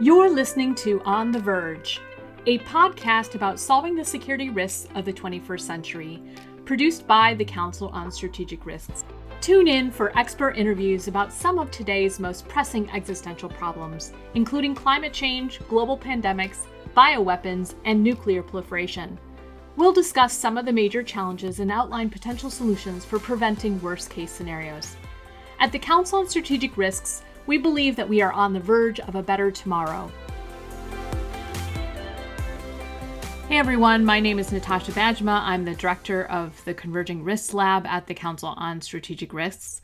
You're listening to On the Verge, a podcast about solving the security risks of the 21st century, produced by the Council on Strategic Risks. Tune in for expert interviews about some of today's most pressing existential problems, including climate change, global pandemics, bioweapons, and nuclear proliferation. We'll discuss some of the major challenges and outline potential solutions for preventing worst case scenarios. At the Council on Strategic Risks, we believe that we are on the verge of a better tomorrow. Hey everyone, my name is Natasha Bajema. I'm the director of the Converging Risks Lab at the Council on Strategic Risks.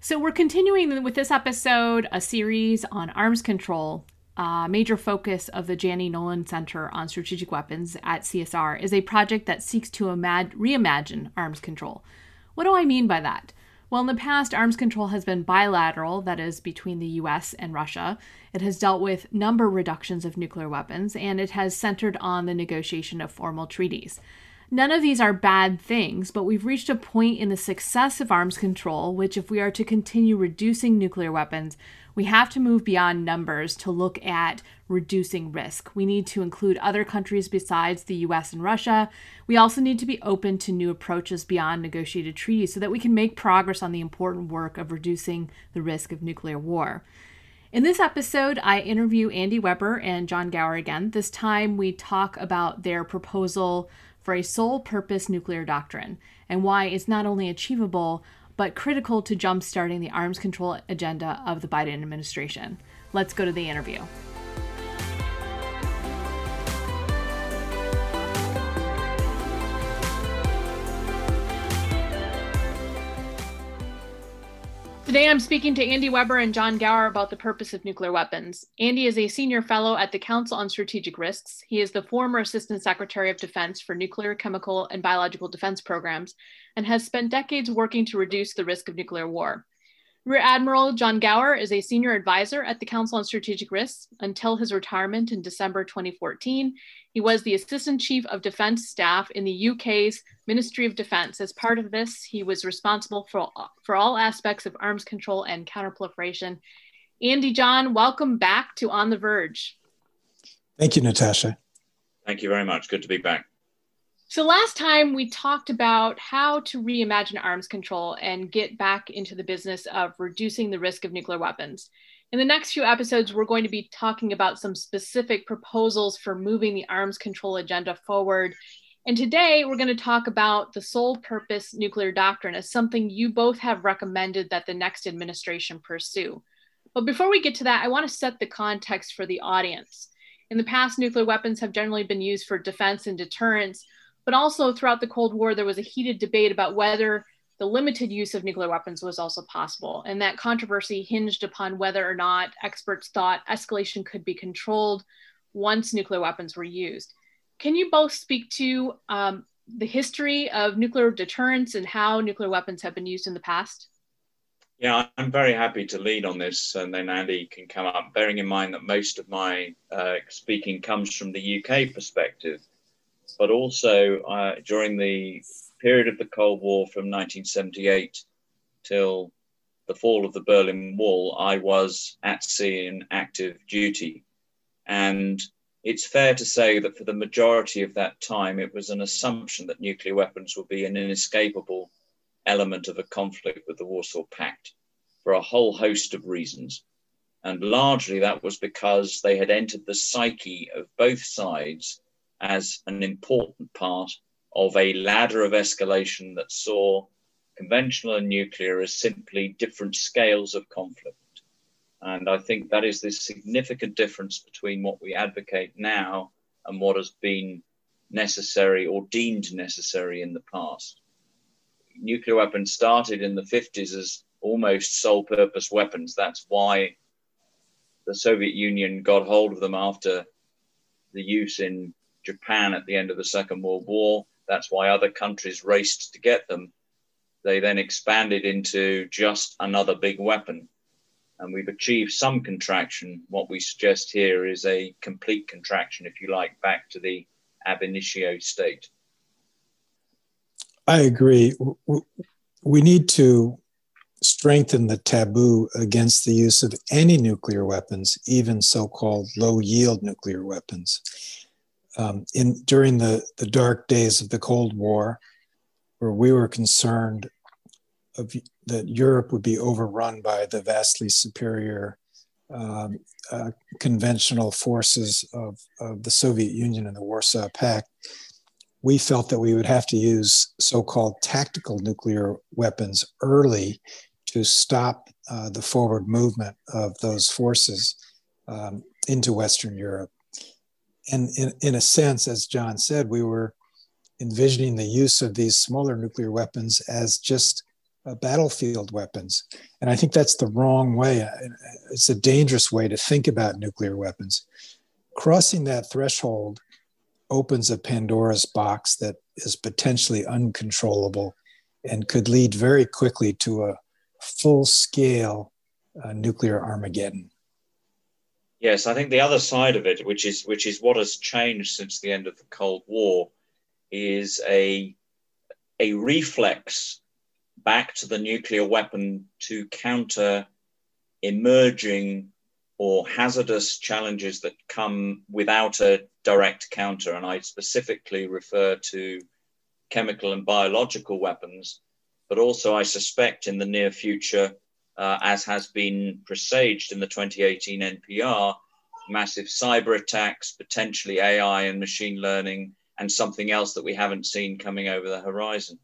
So, we're continuing with this episode a series on arms control. A major focus of the Janne Nolan Center on Strategic Weapons at CSR is a project that seeks to imag- reimagine arms control. What do I mean by that? Well, in the past, arms control has been bilateral, that is, between the US and Russia. It has dealt with number reductions of nuclear weapons, and it has centered on the negotiation of formal treaties. None of these are bad things, but we've reached a point in the success of arms control, which, if we are to continue reducing nuclear weapons, we have to move beyond numbers to look at reducing risk. We need to include other countries besides the US and Russia. We also need to be open to new approaches beyond negotiated treaties so that we can make progress on the important work of reducing the risk of nuclear war. In this episode, I interview Andy Weber and John Gower again. This time, we talk about their proposal for a sole purpose nuclear doctrine and why it's not only achievable, but critical to jumpstarting the arms control agenda of the Biden administration. Let's go to the interview. Today I'm speaking to Andy Weber and John Gower about the purpose of nuclear weapons. Andy is a senior fellow at the Council on Strategic Risks. He is the former Assistant Secretary of Defense for Nuclear, Chemical, and Biological Defense Programs and has spent decades working to reduce the risk of nuclear war. Rear Admiral John Gower is a senior advisor at the Council on Strategic Risks until his retirement in December 2014. He was the Assistant Chief of Defense Staff in the UK's Ministry of Defense. As part of this, he was responsible for, for all aspects of arms control and counterproliferation. Andy John, welcome back to On the Verge. Thank you, Natasha. Thank you very much. Good to be back. So, last time we talked about how to reimagine arms control and get back into the business of reducing the risk of nuclear weapons. In the next few episodes, we're going to be talking about some specific proposals for moving the arms control agenda forward. And today, we're going to talk about the sole purpose nuclear doctrine as something you both have recommended that the next administration pursue. But before we get to that, I want to set the context for the audience. In the past, nuclear weapons have generally been used for defense and deterrence, but also throughout the Cold War, there was a heated debate about whether the limited use of nuclear weapons was also possible. And that controversy hinged upon whether or not experts thought escalation could be controlled once nuclear weapons were used. Can you both speak to um, the history of nuclear deterrence and how nuclear weapons have been used in the past? Yeah, I'm very happy to lead on this, and then Andy can come up, bearing in mind that most of my uh, speaking comes from the UK perspective but also uh, during the period of the Cold War from 1978 till the fall of the Berlin Wall, I was at sea in active duty. And it's fair to say that for the majority of that time, it was an assumption that nuclear weapons would be an inescapable element of a conflict with the Warsaw Pact for a whole host of reasons. And largely that was because they had entered the psyche of both sides as an important part of a ladder of escalation that saw conventional and nuclear as simply different scales of conflict. And I think that is the significant difference between what we advocate now and what has been necessary or deemed necessary in the past. Nuclear weapons started in the 50s as almost sole purpose weapons. That's why the Soviet Union got hold of them after the use in Japan at the end of the Second World War. That's why other countries raced to get them. They then expanded into just another big weapon. And we've achieved some contraction. What we suggest here is a complete contraction, if you like, back to the ab initio state. I agree. We need to strengthen the taboo against the use of any nuclear weapons, even so called low yield nuclear weapons. Um, in, during the, the dark days of the Cold War, where we were concerned of, that Europe would be overrun by the vastly superior um, uh, conventional forces of, of the Soviet Union and the Warsaw Pact, we felt that we would have to use so called tactical nuclear weapons early to stop uh, the forward movement of those forces um, into Western Europe. And in, in a sense, as John said, we were envisioning the use of these smaller nuclear weapons as just uh, battlefield weapons. And I think that's the wrong way. It's a dangerous way to think about nuclear weapons. Crossing that threshold opens a Pandora's box that is potentially uncontrollable and could lead very quickly to a full scale uh, nuclear Armageddon. Yes, I think the other side of it, which is which is what has changed since the end of the Cold War, is a a reflex back to the nuclear weapon to counter emerging or hazardous challenges that come without a direct counter. And I specifically refer to chemical and biological weapons, but also I suspect in the near future, uh, as has been presaged in the 2018 NPR, massive cyber attacks, potentially AI and machine learning, and something else that we haven't seen coming over the horizon.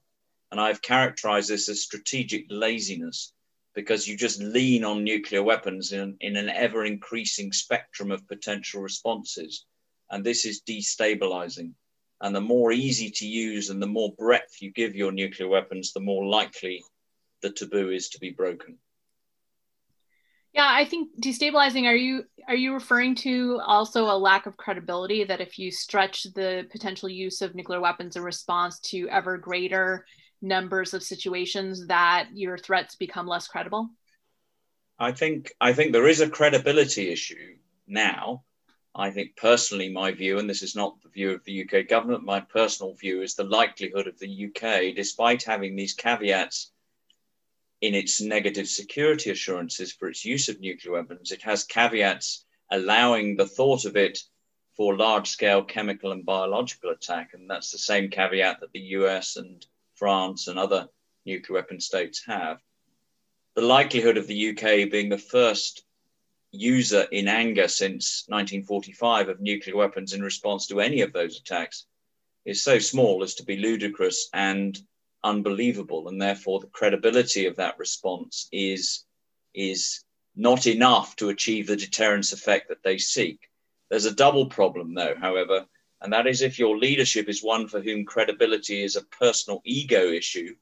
And I've characterized this as strategic laziness because you just lean on nuclear weapons in, in an ever increasing spectrum of potential responses. And this is destabilizing. And the more easy to use and the more breadth you give your nuclear weapons, the more likely the taboo is to be broken. Yeah, I think destabilizing. Are you are you referring to also a lack of credibility that if you stretch the potential use of nuclear weapons in response to ever greater numbers of situations that your threats become less credible? I think I think there is a credibility issue now. I think personally, my view, and this is not the view of the UK government, my personal view is the likelihood of the UK, despite having these caveats in its negative security assurances for its use of nuclear weapons, it has caveats allowing the thought of it for large scale chemical and biological attack. And that's the same caveat that the US and France and other nuclear weapon states have, the likelihood of the UK being the first user in anger since 1945 of nuclear weapons in response to any of those attacks is so small as to be ludicrous and unbelievable and therefore the credibility of that response is is not enough to achieve the deterrence effect that they seek there's a double problem though however and that is if your leadership is one for whom credibility is a personal ego issue,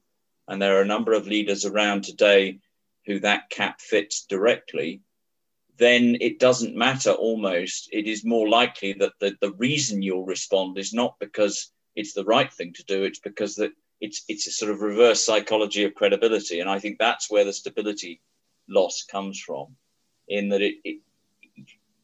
and there are a number of leaders around today who that cap fits directly, then it doesn't matter almost. It is more likely that the, the reason you'll respond is not because it's the right thing to do, it's because that it's it's a sort of reverse psychology of credibility. And I think that's where the stability loss comes from, in that it, it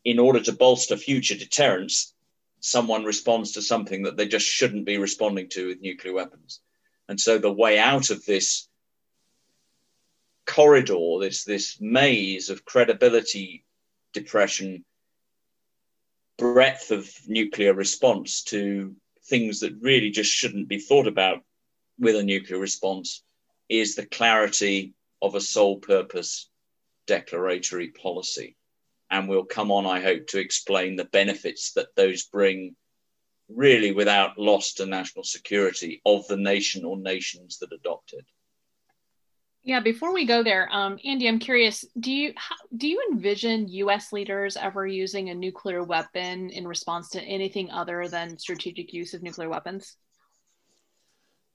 in order to bolster future deterrence, someone responds to something that they just shouldn't be responding to with nuclear weapons. And so the way out of this corridor, this, this maze of credibility depression, breadth of nuclear response to things that really just shouldn't be thought about with a nuclear response is the clarity of a sole purpose declaratory policy and we'll come on, I hope, to explain the benefits that those bring, really without loss to national security of the nation or nations that adopt it. Yeah, before we go there, um, Andy, I'm curious. Do you how, do you envision U.S. leaders ever using a nuclear weapon in response to anything other than strategic use of nuclear weapons?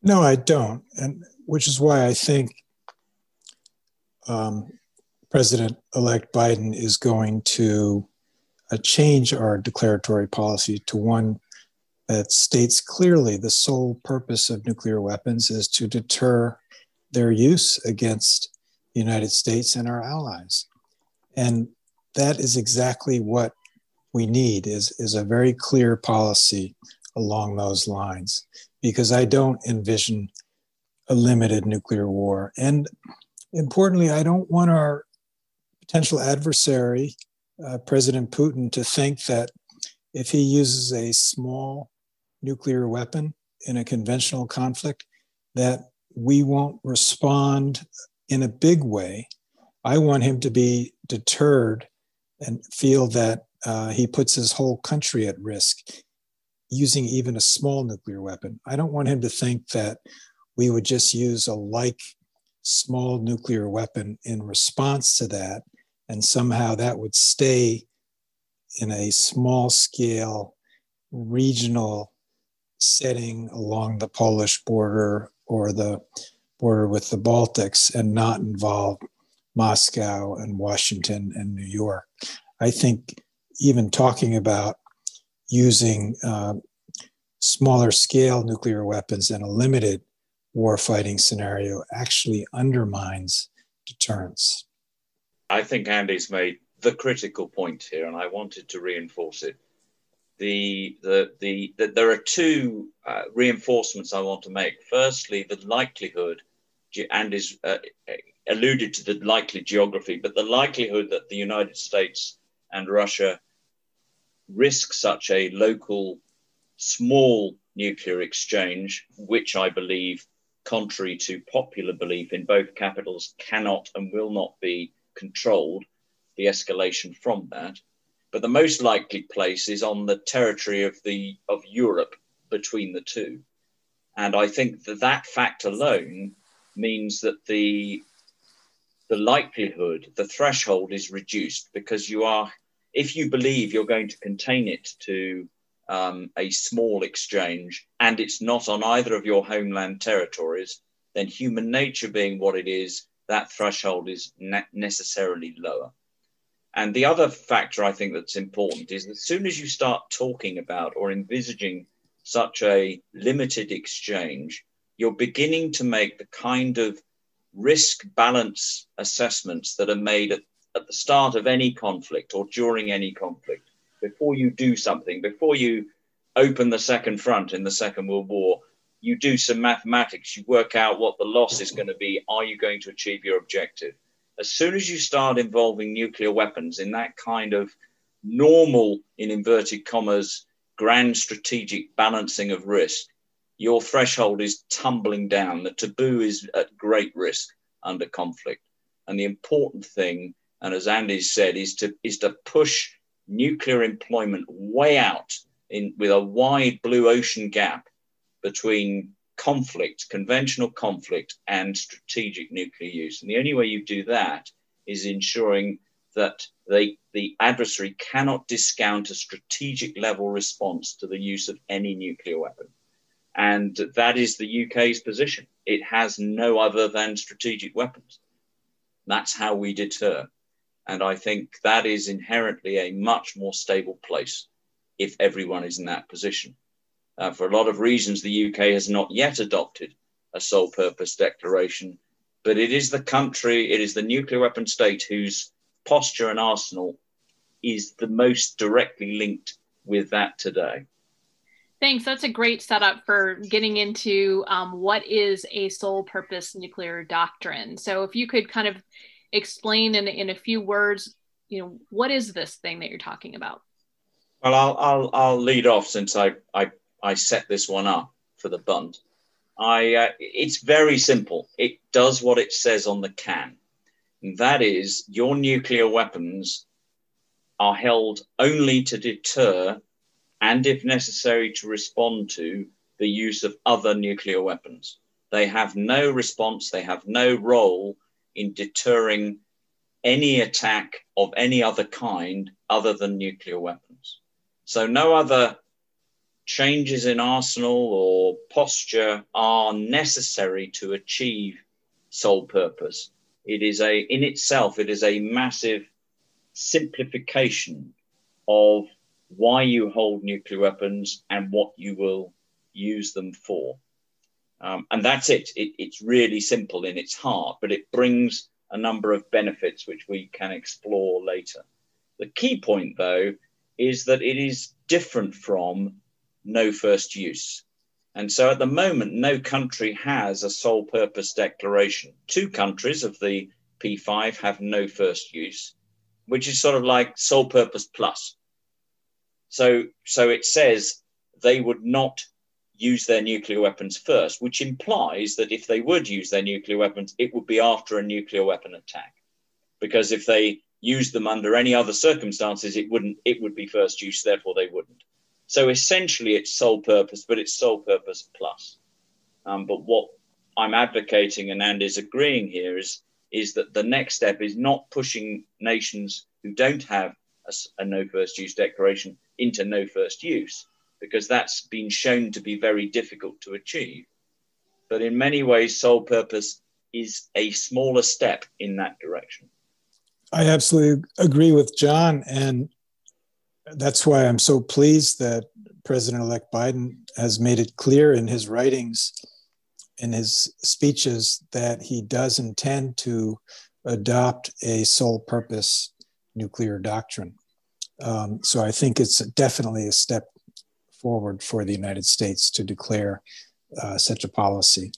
No, I don't, and which is why I think um, President elect Biden is going to uh, change our declaratory policy to one that states clearly the sole purpose of nuclear weapons is to deter their use against the United States and our allies. And that is exactly what we need is, is a very clear policy along those lines because I don't envision a limited nuclear war. And importantly, I don't want our potential adversary, uh, President Putin, to think that if he uses a small nuclear weapon in a conventional conflict, that we won't respond in a big way. I want him to be deterred and feel that uh, he puts his whole country at risk using even a small nuclear weapon. I don't want him to think that we would just use a like small nuclear weapon in response to that, and somehow that would stay in a small scale regional setting along the Polish border or the border with the Baltics and not involve Moscow and Washington and New York. I think even talking about using uh, smaller scale nuclear weapons in a limited warfighting scenario actually undermines deterrence. I think Andy's made the critical point here, and I wanted to reinforce it. The, the, the, the there are two uh, reinforcements I want to make. Firstly, the likelihood, Andy's uh, alluded to the likely geography, but the likelihood that the United States and Russia risk such a local small nuclear exchange, which I believe, contrary to popular belief in both capitals, cannot and will not be controlled, the escalation from that. But the most likely place is on the territory of the of Europe between the two. And I think that that fact alone means that the the likelihood, the threshold is reduced because you are, if you believe you're going to contain it to um, a small exchange and it's not on either of your homeland territories, then human nature being what it is, that threshold is ne- necessarily lower. And the other factor I think that's important is as soon as you start talking about or envisaging such a limited exchange, you're beginning to make the kind of risk balance assessments that are made at, at the start of any conflict or during any conflict before you do something, before you open the second front in the Second World War, you do some mathematics, you work out what the loss is going to be. Are you going to achieve your objective? As soon as you start involving nuclear weapons in that kind of normal, in inverted commas, grand strategic balancing of risk, your threshold is tumbling down. The taboo is at great risk under conflict. And the important thing, and as Andy said, is to is to push nuclear employment way out in with a wide blue ocean gap between conflict, conventional conflict, and strategic nuclear use. And the only way you do that is ensuring that they, the adversary cannot discount a strategic level response to the use of any nuclear weapon. And that is the UK's position. It has no other than strategic weapons. That's how we deter. And I think that is inherently a much more stable place if everyone is in that position. Uh, for a lot of reasons, the UK has not yet adopted a sole purpose declaration, but it is the country, it is the nuclear weapon state whose posture and arsenal is the most directly linked with that today. Thanks. That's a great setup for getting into um, what is a sole purpose nuclear doctrine. So, if you could kind of explain in, in a few words, you know, what is this thing that you're talking about? Well, I'll, I'll, I'll lead off since I, I, I set this one up for the Bund. I, uh, it's very simple. It does what it says on the can. And that is, your nuclear weapons are held only to deter and, if necessary, to respond to the use of other nuclear weapons. They have no response, they have no role in deterring any attack of any other kind other than nuclear weapons. So, no other changes in arsenal or posture are necessary to achieve sole purpose. It is a, in itself, it is a massive simplification of why you hold nuclear weapons and what you will use them for. Um, and that's it. it. It's really simple in its heart, but it brings a number of benefits which we can explore later. The key point, though, is that it is different from no first use. And so at the moment, no country has a sole purpose declaration. Two countries of the P5 have no first use, which is sort of like sole purpose plus. So, so it says they would not use their nuclear weapons first, which implies that if they would use their nuclear weapons, it would be after a nuclear weapon attack. Because if they used them under any other circumstances, it wouldn't, it would be first use, therefore they wouldn't. So essentially it's sole purpose, but it's sole purpose plus. Um, but what I'm advocating and Andy's agreeing here is, is that the next step is not pushing nations who don't have a, a no first use declaration into no first use because that's been shown to be very difficult to achieve. But in many ways, sole purpose is a smaller step in that direction. I absolutely agree with John. And that's why I'm so pleased that President elect Biden has made it clear in his writings, in his speeches, that he does intend to adopt a sole purpose nuclear doctrine. Um, so I think it's definitely a step forward for the United States to declare uh, such a policy.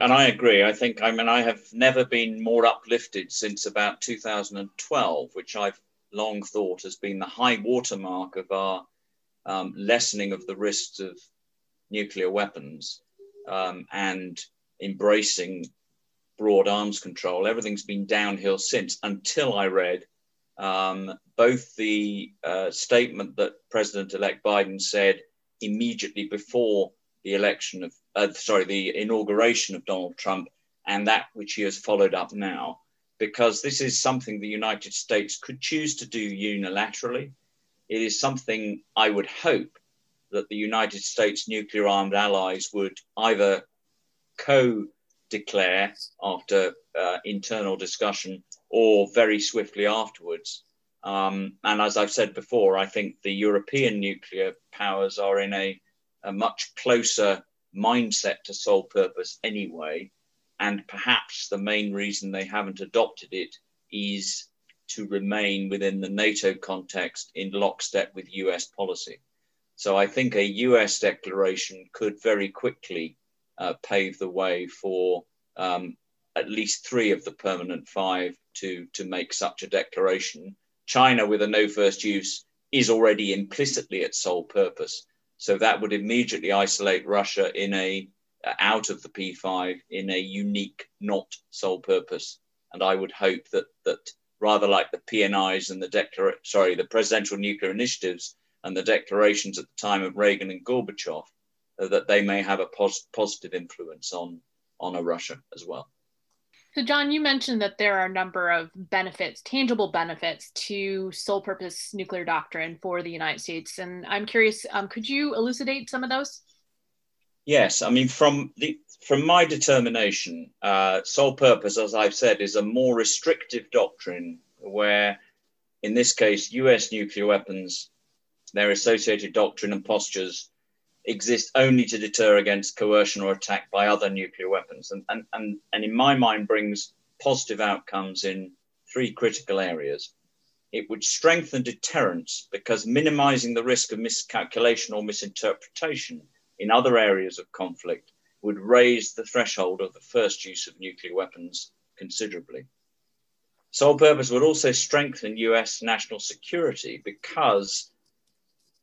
And I agree. I think, I mean, I have never been more uplifted since about 2012, which I've long thought has been the high watermark of our um, lessening of the risks of nuclear weapons um, and embracing broad arms control. Everything's been downhill since until I read um, both the uh, statement that President elect Biden said immediately before the election of, uh, sorry, the inauguration of Donald Trump, and that which he has followed up now, because this is something the United States could choose to do unilaterally. It is something I would hope that the United States nuclear armed allies would either co declare after uh, internal discussion or very swiftly afterwards. Um, and as I've said before, I think the European nuclear powers are in a, a much closer mindset to sole purpose anyway. And perhaps the main reason they haven't adopted it is to remain within the NATO context in lockstep with US policy. So I think a US declaration could very quickly uh, pave the way for um, at least three of the permanent five to, to make such a declaration China with a no first use is already implicitly at sole purpose. So that would immediately isolate Russia in a uh, out of the P5 in a unique, not sole purpose. And I would hope that that rather like the PNIs and the declar- sorry, the presidential nuclear initiatives and the declarations at the time of Reagan and Gorbachev, uh, that they may have a pos- positive influence on on a Russia as well. So, John, you mentioned that there are a number of benefits, tangible benefits to sole purpose nuclear doctrine for the United States. And I'm curious, um, could you elucidate some of those? Yes. I mean, from, the, from my determination, uh, sole purpose, as I've said, is a more restrictive doctrine where, in this case, US nuclear weapons, their associated doctrine and postures exist only to deter against coercion or attack by other nuclear weapons. And, and, and, and in my mind, brings positive outcomes in three critical areas. It would strengthen deterrence because minimizing the risk of miscalculation or misinterpretation in other areas of conflict would raise the threshold of the first use of nuclear weapons considerably. Sole purpose would also strengthen US national security because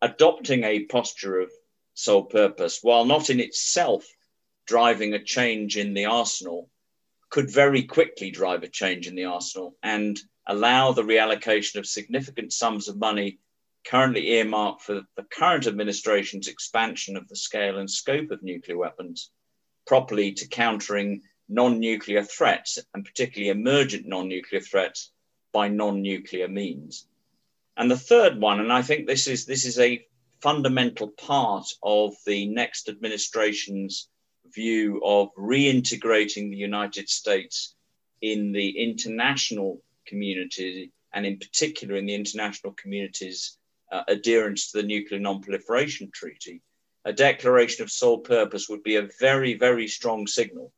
adopting a posture of sole purpose, while not in itself driving a change in the arsenal, could very quickly drive a change in the arsenal and allow the reallocation of significant sums of money currently earmarked for the current administration's expansion of the scale and scope of nuclear weapons properly to countering non nuclear threats and particularly emergent non nuclear threats by non nuclear means. And the third one, and I think this is, this is a fundamental part of the next administration's view of reintegrating the United States in the international community, and in particular in the international community's uh, adherence to the Nuclear Non-Proliferation Treaty. A declaration of sole purpose would be a very, very strong signal,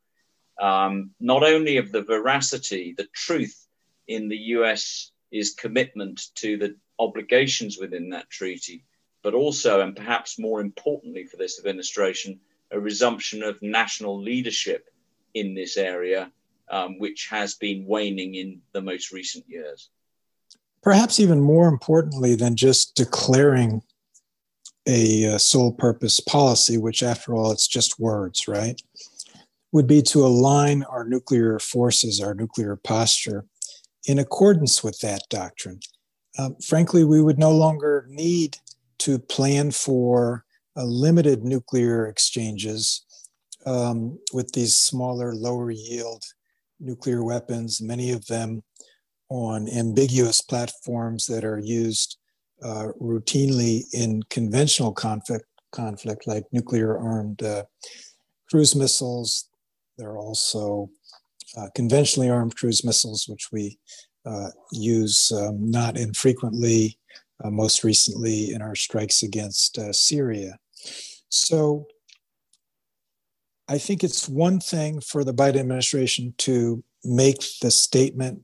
um, not only of the veracity, the truth in the US's commitment to the obligations within that treaty, but also, and perhaps more importantly for this administration, a resumption of national leadership in this area, um, which has been waning in the most recent years. Perhaps even more importantly than just declaring a uh, sole purpose policy, which after all, it's just words, right? Would be to align our nuclear forces, our nuclear posture, in accordance with that doctrine. Um, frankly, we would no longer need to plan for uh, limited nuclear exchanges um, with these smaller, lower yield nuclear weapons, many of them on ambiguous platforms that are used uh, routinely in conventional conflict, conflict like nuclear armed uh, cruise missiles. There are also uh, conventionally armed cruise missiles, which we uh, use um, not infrequently, uh, most recently in our strikes against uh, Syria. So I think it's one thing for the Biden administration to make the statement,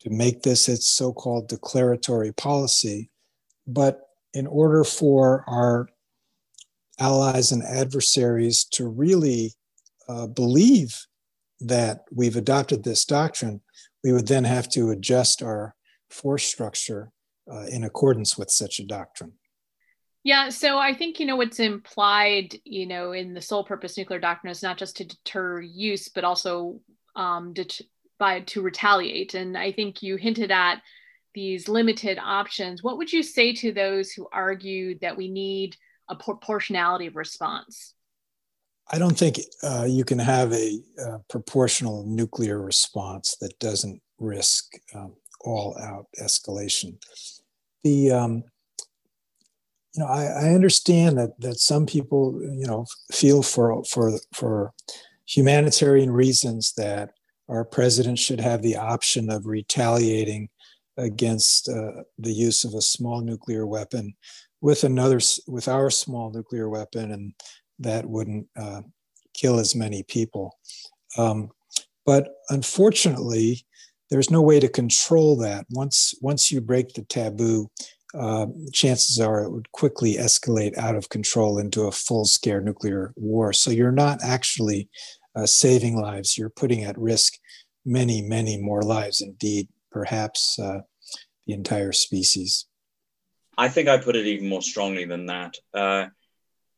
to make this its so called declaratory policy. But in order for our allies and adversaries to really uh, believe that we've adopted this doctrine, we would then have to adjust our force structure uh, in accordance with such a doctrine. Yeah, so I think you know what's implied, you know, in the sole purpose nuclear doctrine is not just to deter use, but also um, det- by to retaliate. And I think you hinted at these limited options. What would you say to those who argue that we need a proportionality of response? I don't think uh, you can have a, proportional nuclear response that doesn't risk um, all out escalation. The um, you know, I, I, understand that that some people, you know, feel for for for humanitarian reasons that our president should have the option of retaliating against uh, the use of a small nuclear weapon with another with our small nuclear weapon, and that wouldn't uh, kill as many people. Um, but unfortunately, there's no way to control that. Once once you break the taboo, uh, chances are it would quickly escalate out of control into a full scale nuclear war. So you're not actually uh, saving lives, you're putting at risk many, many more lives, indeed, perhaps uh, the entire species. I think I put it even more strongly than that. Uh,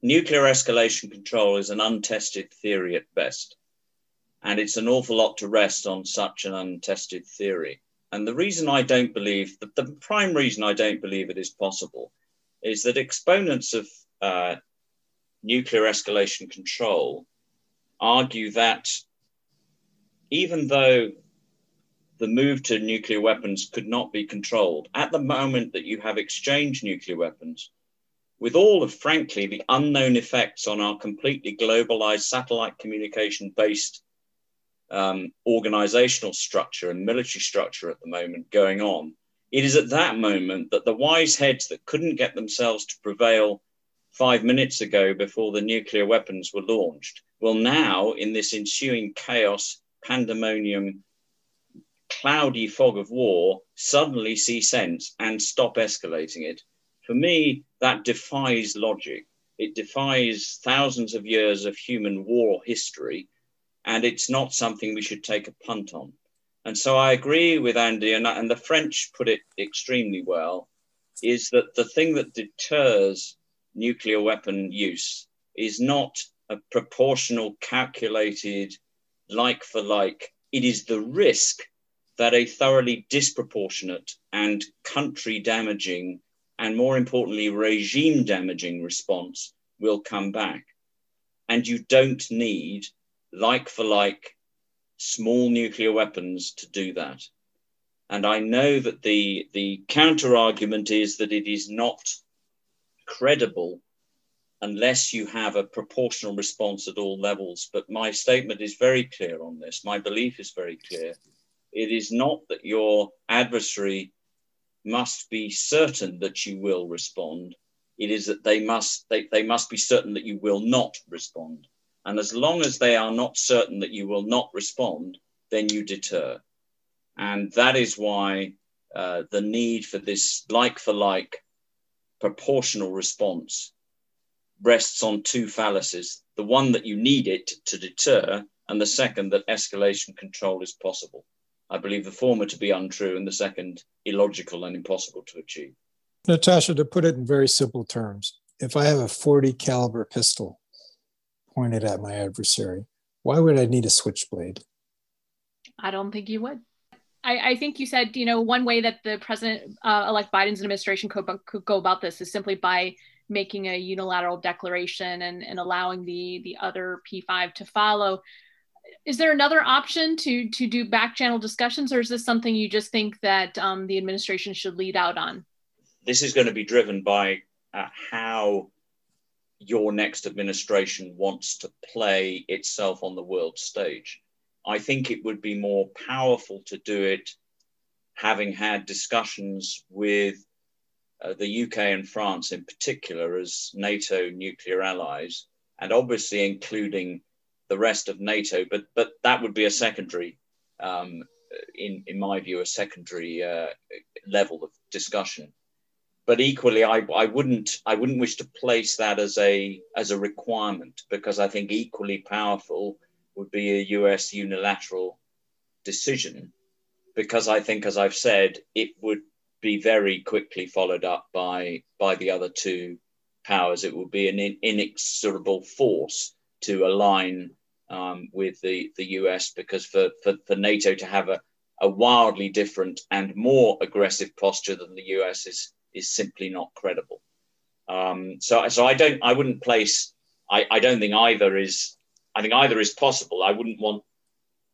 nuclear escalation control is an untested theory at best, and it's an awful lot to rest on such an untested theory. And the reason I don't believe, the, the prime reason I don't believe it is possible, is that exponents of uh, nuclear escalation control argue that even though the move to nuclear weapons could not be controlled, at the moment that you have exchanged nuclear weapons, with all of, frankly, the unknown effects on our completely globalized satellite communication based um, organizational structure and military structure at the moment going on. It is at that moment that the wise heads that couldn't get themselves to prevail five minutes ago before the nuclear weapons were launched will now, in this ensuing chaos, pandemonium, cloudy fog of war, suddenly see sense and stop escalating it. For me, that defies logic. It defies thousands of years of human war history and it's not something we should take a punt on. And so I agree with Andy, and, and the French put it extremely well, is that the thing that deters nuclear weapon use is not a proportional, calculated, like for like. It is the risk that a thoroughly disproportionate and country damaging, and more importantly, regime damaging response will come back. And you don't need like for like small nuclear weapons to do that. And I know that the, the counter argument is that it is not credible unless you have a proportional response at all levels. But my statement is very clear on this. My belief is very clear. It is not that your adversary must be certain that you will respond. It is that they must they, they must be certain that you will not respond. And as long as they are not certain that you will not respond, then you deter. And that is why uh, the need for this like for like proportional response rests on two fallacies. the one that you need it to deter, and the second that escalation control is possible. I believe the former to be untrue and the second illogical and impossible to achieve. Natasha, to put it in very simple terms, if I have a 40 caliber pistol pointed at my adversary, why would I need a switchblade? I don't think you would. I, I think you said, you know, one way that the president uh, elect Biden's administration could, could go about this is simply by making a unilateral declaration and, and allowing the the other P5 to follow. Is there another option to to do back channel discussions, or is this something you just think that um, the administration should lead out on? This is going to be driven by uh, how your next administration wants to play itself on the world stage. I think it would be more powerful to do it having had discussions with uh, the UK and France in particular as NATO nuclear allies, and obviously including the rest of NATO. But but that would be a secondary, um, in in my view, a secondary uh, level of discussion. But equally, I, I wouldn't I wouldn't wish to place that as a as a requirement because I think equally powerful would be a US unilateral decision because I think, as I've said, it would be very quickly followed up by by the other two powers. It would be an in, inexorable force to align um, with the, the US because for, for, for NATO to have a, a wildly different and more aggressive posture than the US is is simply not credible. Um, so so I don't I wouldn't place I, I don't think either is I think either is possible. I wouldn't want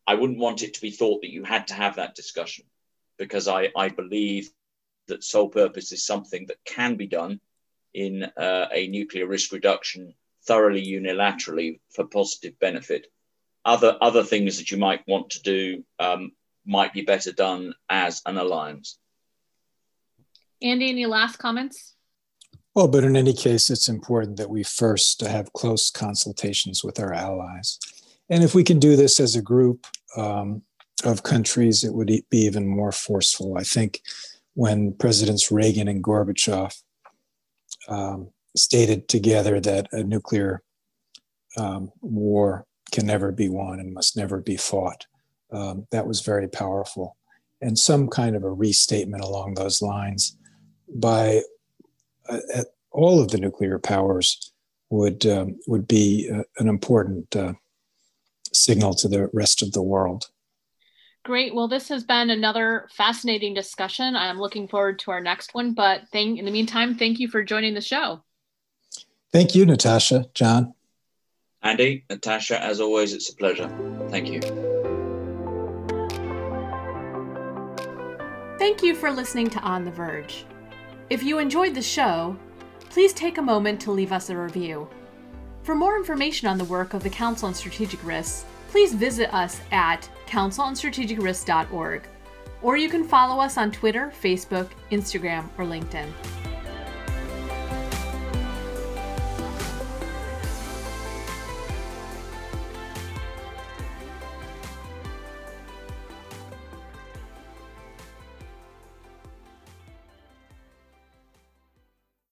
I wouldn't want it to be thought that you had to have that discussion because I, I believe that sole purpose is something that can be done in uh, a nuclear risk reduction thoroughly unilaterally for positive benefit. Other other things that you might want to do um, might be better done as an alliance. Andy, any last comments? Well, but in any case, it's important that we first have close consultations with our allies. And if we can do this as a group um, of countries, it would be even more forceful. I think when Presidents Reagan and Gorbachev um, stated together that a nuclear um, war can never be won and must never be fought, um, that was very powerful. And some kind of a restatement along those lines by uh, all of the nuclear powers would um, would be uh, an important uh, signal to the rest of the world. Great. Well, this has been another fascinating discussion. I'm looking forward to our next one. But thank, in the meantime, thank you for joining the show. Thank you, Natasha, John. Andy, Natasha, as always, it's a pleasure. Thank you. Thank you for listening to On the Verge. If you enjoyed the show, please take a moment to leave us a review. For more information on the work of the Council on Strategic Risks, please visit us at councilonstrategicrisks.org, or you can follow us on Twitter, Facebook, Instagram, or LinkedIn.